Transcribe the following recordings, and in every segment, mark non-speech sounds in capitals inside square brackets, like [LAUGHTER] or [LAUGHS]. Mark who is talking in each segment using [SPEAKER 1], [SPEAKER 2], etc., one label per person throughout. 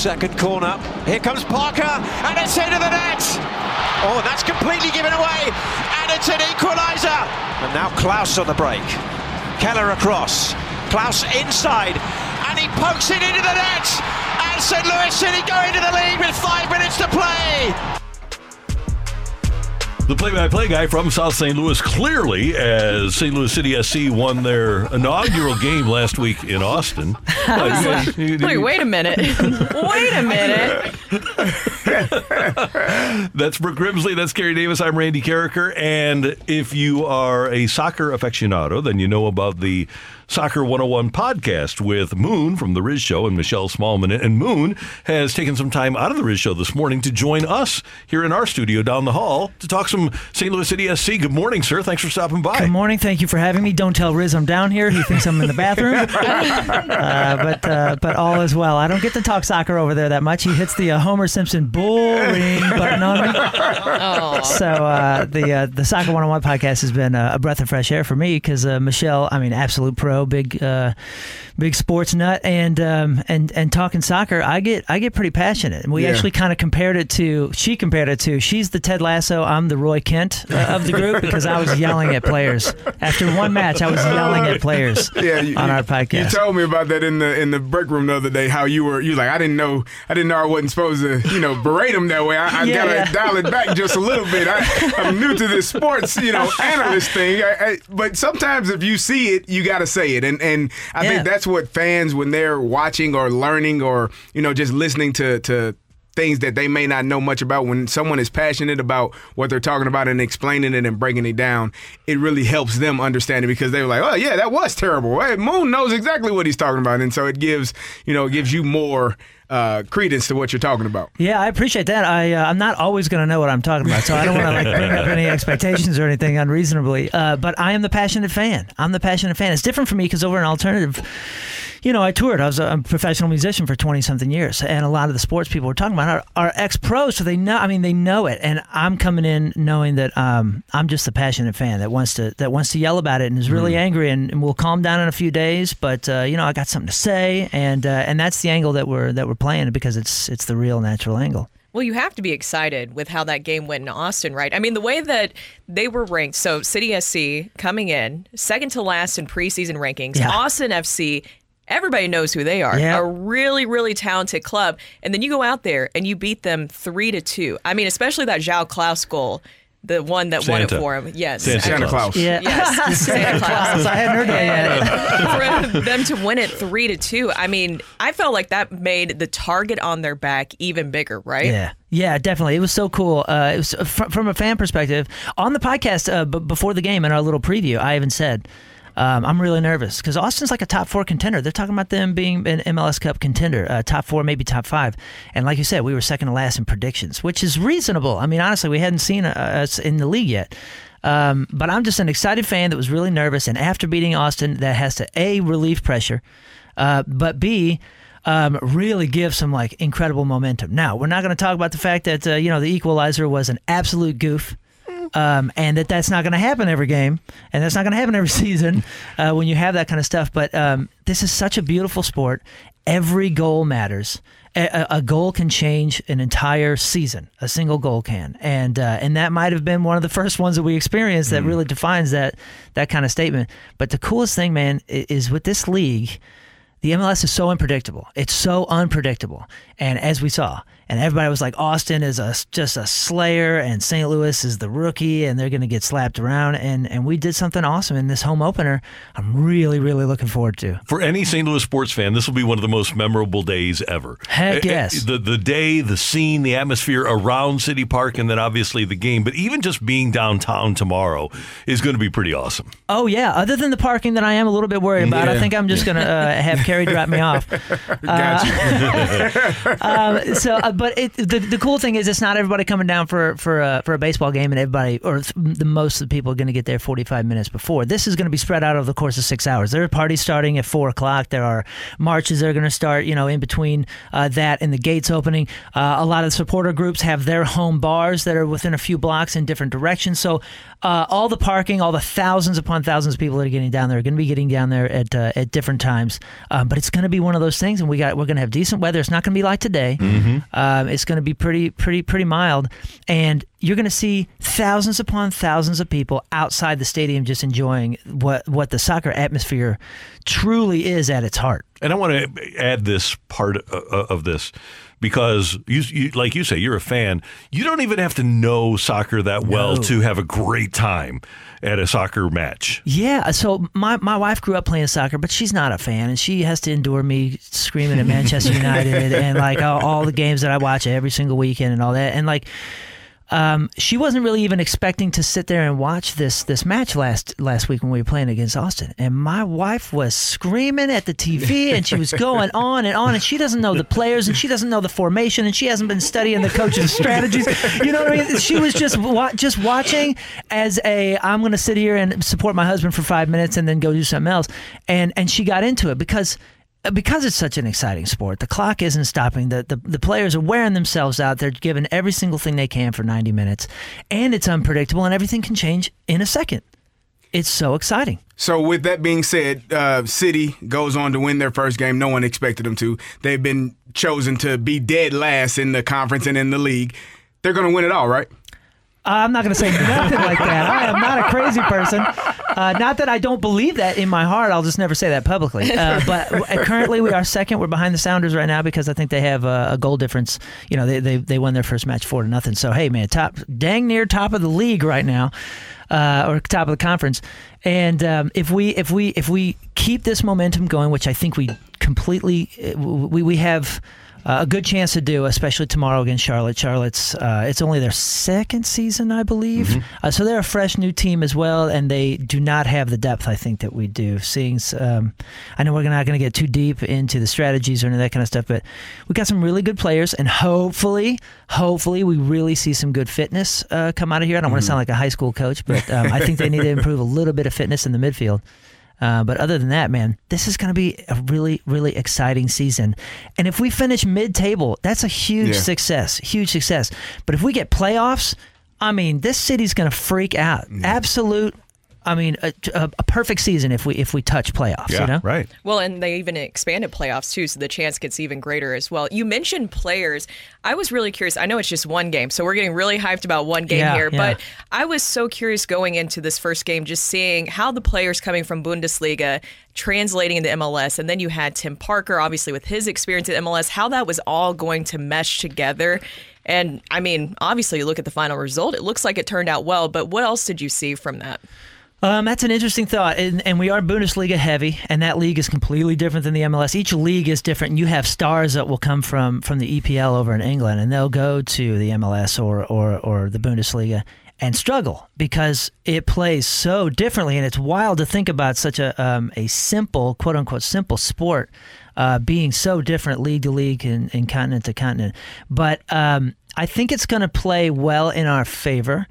[SPEAKER 1] Second corner. Here comes Parker, and it's into the net. Oh, that's completely given away, and it's an equaliser. And now Klauss on the break. Keller across. Klauss inside, and he pokes it into the net. And St. Louis City go into the lead with five minutes to play.
[SPEAKER 2] The play-by-play guy from South St. Louis, clearly, as St. Louis City SC won their inaugural game last week in Austin. [LAUGHS]
[SPEAKER 3] Wait a minute. [LAUGHS] wait a minute.
[SPEAKER 2] That's Brooke Grimsley. That's Gary Davis. I'm Randy Karraker. And if you are a soccer aficionado, then you know about the Soccer 101 podcast with Moon from The Riz Show and Michelle Smallmon. And Moon has taken some time out of The Riz Show this morning to join us here in our studio down the hall to talk some St. Louis City SC. Good morning, sir. Thanks for stopping by.
[SPEAKER 4] Good morning. Thank you for having me. Don't tell Riz I'm down here. He thinks I'm in the bathroom. [LAUGHS] uh, but uh, but all is well. I don't get to talk soccer over there that much. He hits the uh, Homer Simpson boring [LAUGHS] button on me.
[SPEAKER 3] Oh.
[SPEAKER 4] So uh, the uh, the Soccer 101 podcast has been uh, a breath of fresh air for me because uh, Michelle, I mean, absolute pro, big uh, big sports nut, and um, and and talking soccer, I get I get pretty passionate. And we
[SPEAKER 5] Yeah.
[SPEAKER 4] actually kind of compared it to she compared it to she's the Ted Lasso, I'm the Roy Kent uh, of the group because I was yelling at players after one match. I was yelling at players [LAUGHS]
[SPEAKER 5] Yeah, you,
[SPEAKER 4] on our podcast.
[SPEAKER 5] You told me about that in the in the break room the other day. How you were you like I didn't know I didn't know I wasn't supposed to you know berate him that way. I, I
[SPEAKER 4] Yeah,
[SPEAKER 5] gotta
[SPEAKER 4] yeah.
[SPEAKER 5] dial it back just a little bit. I, I'm new to this sports you know analyst thing. I, I, but sometimes if you see it, you gotta say it. And and I think that's what fans when they're watching or learning or you know just listening to to things that they may not know much about when someone is passionate about what they're talking about and explaining it and breaking it down it really helps them understand it because they're like oh yeah that was terrible hey, moon knows exactly what he's talking about and so it gives you know it gives you more uh, credence to what you're talking about
[SPEAKER 4] Yeah, I appreciate that. I uh, I'm not always going to know what I'm talking about, so I don't want to like [LAUGHS] bring up any expectations or anything unreasonably. Uh, but I am the passionate fan. I'm the passionate fan. It's different for me because over an alternative, you know, I toured. I was a, professional musician for 20 something years, and a lot of the sports people we're talking about are, are ex pros, so they know. I mean, they know it, and I'm coming in knowing that um, I'm just a passionate fan that wants to that wants to yell about it and is really angry, and, and will calm down in a few days. But uh, you know, I got something to say, and uh, and that's the angle that we're that we're playing because it's it's the real natural angle.
[SPEAKER 3] Well, you have to be excited with how that game went in Austin, right? I mean, the way that they were ranked. So, City SC coming in second to last in preseason rankings.
[SPEAKER 4] Yeah.
[SPEAKER 3] Austin FC, everybody knows who they are.
[SPEAKER 4] Yeah.
[SPEAKER 3] A really, really talented club. And then you go out there and you beat them three to two. I mean, especially that João Klauss goal, the one that won it for him. Yes.
[SPEAKER 2] Santa
[SPEAKER 5] Santa
[SPEAKER 2] Claus.
[SPEAKER 5] Claus
[SPEAKER 4] Yeah.
[SPEAKER 3] Yes, [LAUGHS] Santa Claus.
[SPEAKER 4] I hadn't heard that yet. [LAUGHS]
[SPEAKER 3] for them to win it three to two. I mean, I felt like that made the target on their back even bigger, right?
[SPEAKER 4] Yeah, yeah, definitely. It was so cool. Uh, it was from, from a fan perspective. On the podcast uh, b- before the game in our little preview, I even said. Um, I'm really nervous because Austin's like a top four contender. They're talking about them being an MLS Cup contender, uh, top four, maybe top five. And like you said, we were second to last in predictions, which is reasonable. I mean, honestly, we hadn't seen uh, us in the league yet. Um, but I'm just an excited fan that was really nervous. And after beating Austin, that has to A, relieve pressure, uh, but B, um, really give some like incredible momentum. Now, we're not going to talk about the fact that, uh, you know, the equalizer was an absolute goof. Um, and that that's not going to happen every game, and that's not going to happen every [LAUGHS] season uh, when you have that kind of stuff. But um, this is such a beautiful sport. Every goal matters. A, a- goal can change an entire season. A single goal can, and uh, and that might have been one of the first ones that we experienced that really defines that that kind of statement. But the coolest thing, man, is with this league the MLS is so unpredictable. It's so unpredictable. And as we saw, and everybody was like, Austin is a just a slayer, and St. Louis is the rookie, and they're going to get slapped around. And and we did something awesome in this home opener. I'm really really looking forward to.
[SPEAKER 2] For any St. Louis sports fan, this will be one of the most memorable days ever.
[SPEAKER 4] Heck yes.
[SPEAKER 2] The the day, the scene, the atmosphere around City Park, and then obviously the game. But even just being downtown tomorrow is going to be pretty awesome.
[SPEAKER 4] Oh yeah, other than the parking that I am a little bit worried about, I think I'm just gonna uh, have Carrie drop me off. [LAUGHS]
[SPEAKER 5] You. [LAUGHS]
[SPEAKER 4] um, so, uh, but it, the the cool thing is, it's not everybody coming down for for uh, for a baseball game, and everybody or th- the most of the people are going to get there 45 minutes before. This is going to be spread out over the course of six hours. There are parties starting at four o'clock. There are marches that are going to start, you know, in between uh, that and the gates opening. Uh, a lot of the supporter groups have their home bars that are within a few blocks in different directions. So, uh, all the parking, all the thousands upon thousands of people that are getting down there are going to be getting down there at uh, at different times. Um, but it's going to be one of those things, and we got we're going to have decent weather. It's not going to be like today. Um, it's going to be pretty pretty pretty mild, and you're going to see thousands upon thousands of people outside the stadium just enjoying what what the soccer atmosphere truly is at its heart.
[SPEAKER 2] And I want to add this part uh, uh, of this because you, you, like you say, you're a fan. You don't even have to know soccer that well
[SPEAKER 4] No.
[SPEAKER 2] to have a great time at a soccer match.
[SPEAKER 4] Yeah, so my, my wife grew up playing soccer, but she's not a fan, and she has to endure me screaming at Manchester [LAUGHS] United and like all, all the games that I watch every single weekend and all that. And like, um, she wasn't really even expecting to sit there and watch this this match last last week when we were playing against Austin. And my wife was screaming at the TV, [LAUGHS] and she was going on and on, and she doesn't know the players, and she doesn't know the formation, and she hasn't been studying the coach's [LAUGHS] strategies. You know what I mean? She was just wa- just watching as a I'm going to sit here and support my husband for five minutes and then go do something else, and and she got into it because because it's such an exciting sport, the clock isn't stopping. The, the the players are wearing themselves out. They're giving every single thing they can for 90 minutes, and it's unpredictable, and everything can change in a second. It's so exciting.
[SPEAKER 5] So with that being said, uh, City goes on to win their first game. No one expected them to. They've been chosen to be dead last in the conference and in the league. They're going to win it all, right?
[SPEAKER 4] I'm not going to say nothing like that. I am not a crazy person. Uh, not that I don't believe that in my heart. I'll just never say that publicly. Uh, [LAUGHS] but currently, we are second. We're behind the Sounders right now because I think they have a, a goal difference. You know, they, they they won their first match four to nothing. So hey, man, top dang near top of the league right now, uh, or top of the conference. And um, if we if we if we keep this momentum going, which I think we completely uh, we we have uh, a good chance to do, especially tomorrow against Charlotte. Charlotte's uh, it's only their second season, I believe, uh, so they're a fresh new team as well, and they do not have the depth I think that we do. Seeing, um, I know we're not going to get too deep into the strategies or any of that kind of stuff, but we got some really good players, and hopefully, hopefully, we really see some good fitness uh, come out of here. I don't want to sound like a high school coach, but um, I think they need to improve a little bit of fitness in the midfield. Uh, but other than that, man, this is going to be a really, really exciting season. And if we finish mid-table, that's a huge
[SPEAKER 5] Yeah.
[SPEAKER 4] success, huge success. But if we get playoffs, I mean, this city's going to freak out. Absolute. I mean, a, a, a perfect season if we if we touch playoffs.
[SPEAKER 2] Yeah,
[SPEAKER 4] you know?
[SPEAKER 2] right.
[SPEAKER 3] Well, and they even expanded playoffs too, so the chance gets even greater as well. You mentioned players. I was really curious. I know it's just one game, so we're getting really hyped about one game
[SPEAKER 4] Yeah,
[SPEAKER 3] here,
[SPEAKER 4] yeah.
[SPEAKER 3] but I was so curious going into this first game, just seeing how the players coming from Bundesliga translating into MLS, and then you had Tim Parker, obviously with his experience at MLS, how that was all going to mesh together. And I mean, obviously, you look at the final result; it looks like it turned out well. But what else did you see from that?
[SPEAKER 4] Um, that's an interesting thought, and, and we are Bundesliga heavy, and that league is completely different than the MLS. Each league is different. And you have stars that will come from from the EPL over in England, and they'll go to the MLS or or or the Bundesliga and struggle because it plays so differently, and it's wild to think about such a um, a simple quote unquote simple sport uh, being so different league to league and, and continent to continent. But um, I think it's going to play well in our favor.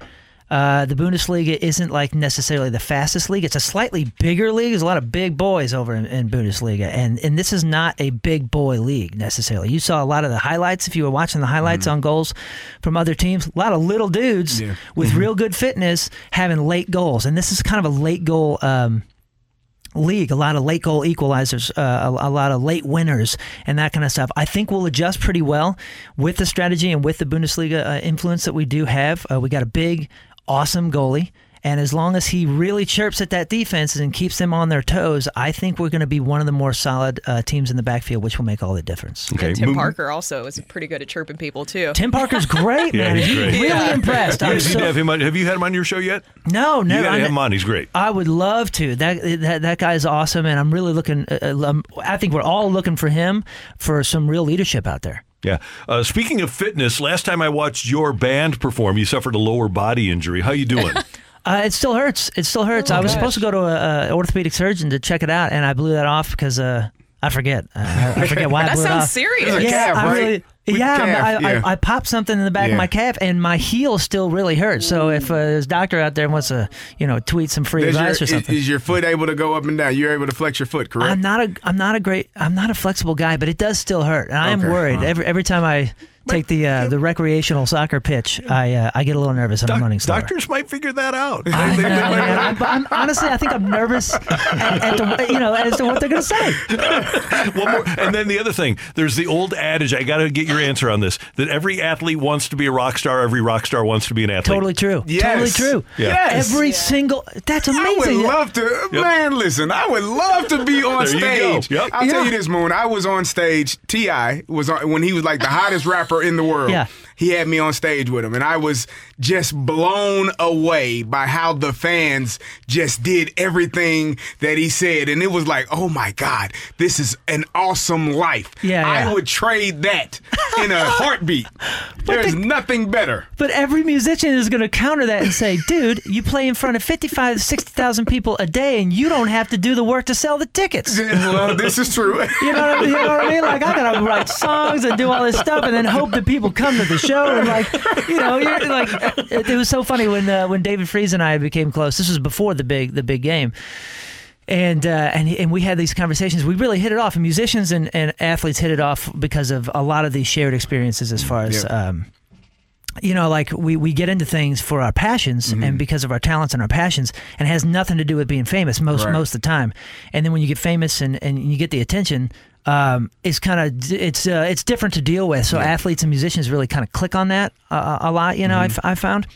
[SPEAKER 4] Uh, the Bundesliga isn't like necessarily the fastest league. It's a slightly bigger league. There's a lot of big boys over in, in Bundesliga, and and this is not a big boy league necessarily. You saw a lot of the highlights if you were watching the highlights on goals from other teams. A lot of little dudes
[SPEAKER 5] Yeah.
[SPEAKER 4] with real good fitness having late goals, and this is kind of a late goal. Um, league, a lot of late goal equalizers, uh, a, a lot of late winners, and that kind of stuff. I think we'll adjust pretty well with the strategy and with the Bundesliga uh, influence that we do have. Uh, we got a big, awesome goalie. And as long as he really chirps at that defense and keeps them on their toes, I think we're going to be one of the more solid uh, teams in the backfield, which will make all the difference.
[SPEAKER 2] Okay,
[SPEAKER 3] Tim
[SPEAKER 2] Moon-
[SPEAKER 3] Parker also is pretty good at chirping people too.
[SPEAKER 4] Tim Parker's great, [LAUGHS]
[SPEAKER 2] Yeah,
[SPEAKER 4] man.
[SPEAKER 2] he's great.
[SPEAKER 4] Really
[SPEAKER 3] Yeah.
[SPEAKER 4] impressed.
[SPEAKER 2] You
[SPEAKER 4] I'm
[SPEAKER 2] guys need
[SPEAKER 4] so-
[SPEAKER 2] have him on. Have you had him on your show yet?
[SPEAKER 4] no, no.
[SPEAKER 2] You
[SPEAKER 4] never.
[SPEAKER 2] gotta
[SPEAKER 4] I-
[SPEAKER 2] have him on. He's great.
[SPEAKER 4] I would love to. That that that guy's awesome, and I'm really looking. Uh, uh, um, I think we're all looking for him for some real leadership out there.
[SPEAKER 2] Yeah. Uh, speaking of fitness, last time I watched your band perform, you suffered a lower body injury. How you doing? [LAUGHS]
[SPEAKER 4] Uh, it still hurts. It still hurts.
[SPEAKER 3] Oh,
[SPEAKER 4] I was
[SPEAKER 3] gosh.
[SPEAKER 4] supposed to go to a, a orthopedic surgeon to check it out, and I blew that off because uh, I forget. Uh, I I forget why I [LAUGHS]
[SPEAKER 3] That
[SPEAKER 4] blew it
[SPEAKER 3] sounds
[SPEAKER 4] off.
[SPEAKER 3] serious.
[SPEAKER 5] It's a
[SPEAKER 4] yeah,
[SPEAKER 5] calf,
[SPEAKER 4] I
[SPEAKER 5] right?
[SPEAKER 4] really.
[SPEAKER 5] With
[SPEAKER 4] yeah,
[SPEAKER 5] calf,
[SPEAKER 4] I,
[SPEAKER 5] yeah.
[SPEAKER 4] I, I popped something in the back
[SPEAKER 5] Yeah.
[SPEAKER 4] of my calf, and my heel still really hurts. So if uh, there's a doctor out there wants to, you know, tweet some free
[SPEAKER 5] Does your-
[SPEAKER 4] advice or
[SPEAKER 5] is,
[SPEAKER 4] something.
[SPEAKER 5] is your foot able to go up and down? You're able to flex your foot, correct?
[SPEAKER 4] I'm not a I'm not a great I'm not a flexible guy, but it does still hurt, and I am
[SPEAKER 5] Okay.
[SPEAKER 4] worried every every time I take the uh, the recreational soccer pitch. I uh, I get a little nervous and I'm
[SPEAKER 2] Doc-
[SPEAKER 4] running slower.
[SPEAKER 2] doctors might figure that out.
[SPEAKER 4] I
[SPEAKER 2] They-
[SPEAKER 4] know,
[SPEAKER 2] they- they might-
[SPEAKER 4] I'm, I'm, honestly, I think I'm nervous at, at the, you know as to what they're going to say. [LAUGHS]
[SPEAKER 2] One more, and then the other thing, there's the old adage. I got to get your answer on this. That every athlete wants to be a rock star. Every rock star wants to be an athlete.
[SPEAKER 4] Totally true.
[SPEAKER 5] Yes.
[SPEAKER 4] Totally true.
[SPEAKER 2] Yeah.
[SPEAKER 5] Yes.
[SPEAKER 4] Every single. That's amazing.
[SPEAKER 5] I would love to, man. Listen, I would love to be on
[SPEAKER 2] There you go.
[SPEAKER 5] stage.
[SPEAKER 2] Yep.
[SPEAKER 5] I'll tell you this, Moon. I was on stage. T.I. was on when he was like the hottest rapper in the world.
[SPEAKER 4] Yeah.
[SPEAKER 5] He had me on stage with him, and I was just blown away by how the fans just did everything that he said, and it was like, oh my god, this is an awesome life.
[SPEAKER 4] Yeah,
[SPEAKER 5] I
[SPEAKER 4] yeah.
[SPEAKER 5] would trade that in a [LAUGHS] heartbeat. There's nothing better.
[SPEAKER 4] But every musician is going to counter that and say, dude, you play in front of 55 to 60,000 people a day and you don't have to do the work to sell the tickets. [LAUGHS]
[SPEAKER 5] well, this is true.
[SPEAKER 4] You know, what I mean? you know what I mean? Like, I got to write songs and do all this stuff and then hope that people come to the show. [LAUGHS] And, like, you know, you're like, it, it was so funny when uh, when David Freese and I became close. This was before the big the big game. And, uh, and and we had these conversations. We really hit it off, and musicians and, and athletes hit it off because of a lot of these shared experiences. As far as
[SPEAKER 5] Yeah.
[SPEAKER 4] um, you know, like we, we get into things for our passions
[SPEAKER 5] Mm-hmm.
[SPEAKER 4] and because of our talents and our passions, and it has nothing to do with being famous most
[SPEAKER 5] Right.
[SPEAKER 4] most of the time. And then when you get famous and, and you get the attention, um, it's kind of it's uh, it's different to deal with. So athletes and musicians really kind of click on that uh, a lot. You know,
[SPEAKER 5] Mm-hmm.
[SPEAKER 4] I've I found.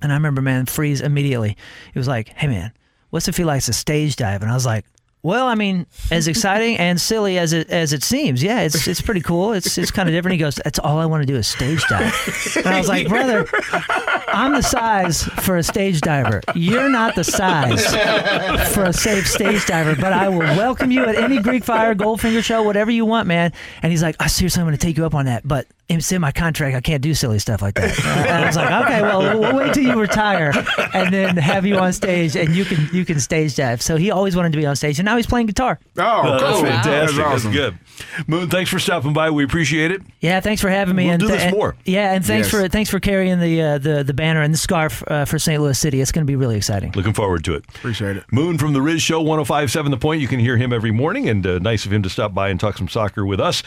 [SPEAKER 4] And I remember, man, Freese immediately. He was like, "Hey, man, what's it feel like to stage dive?" And I was like, "Well, I mean, as [LAUGHS] exciting and silly as it as it seems, yeah, it's it's pretty cool. It's it's kind of different." He goes, "That's all I want to do is stage dive." And I was like, "Brother, I'm the size for a stage diver. You're not the size for a safe stage diver, but I will welcome you at any Greek Fire, Goldfinger show, whatever you want, man." And he's like, "I seriously, I'm going to take you up on that, but." It's in my contract. I can't do silly stuff like that. And I was like, okay, well, we'll wait till you retire, and then have you on stage, and you can you can stage dive. So he always wanted to be on stage, and now he's playing guitar.
[SPEAKER 5] Oh,
[SPEAKER 2] Oh, that's
[SPEAKER 5] cool.
[SPEAKER 2] fantastic.
[SPEAKER 5] That's
[SPEAKER 2] That's, good. Moon, thanks for stopping by. We appreciate it.
[SPEAKER 4] Yeah, thanks for having me.
[SPEAKER 2] We'll
[SPEAKER 4] and
[SPEAKER 2] do this
[SPEAKER 4] and-
[SPEAKER 2] more.
[SPEAKER 4] Yeah, and thanks
[SPEAKER 5] Yes.
[SPEAKER 4] for thanks for carrying the uh, the the banner and the scarf uh, for St. Louis City. It's going to be really exciting.
[SPEAKER 2] Looking forward to it.
[SPEAKER 5] Appreciate it.
[SPEAKER 2] Moon from the Riz Show, 1057 The Point. You can hear him every morning, and uh, nice of him to stop by and talk some soccer with us.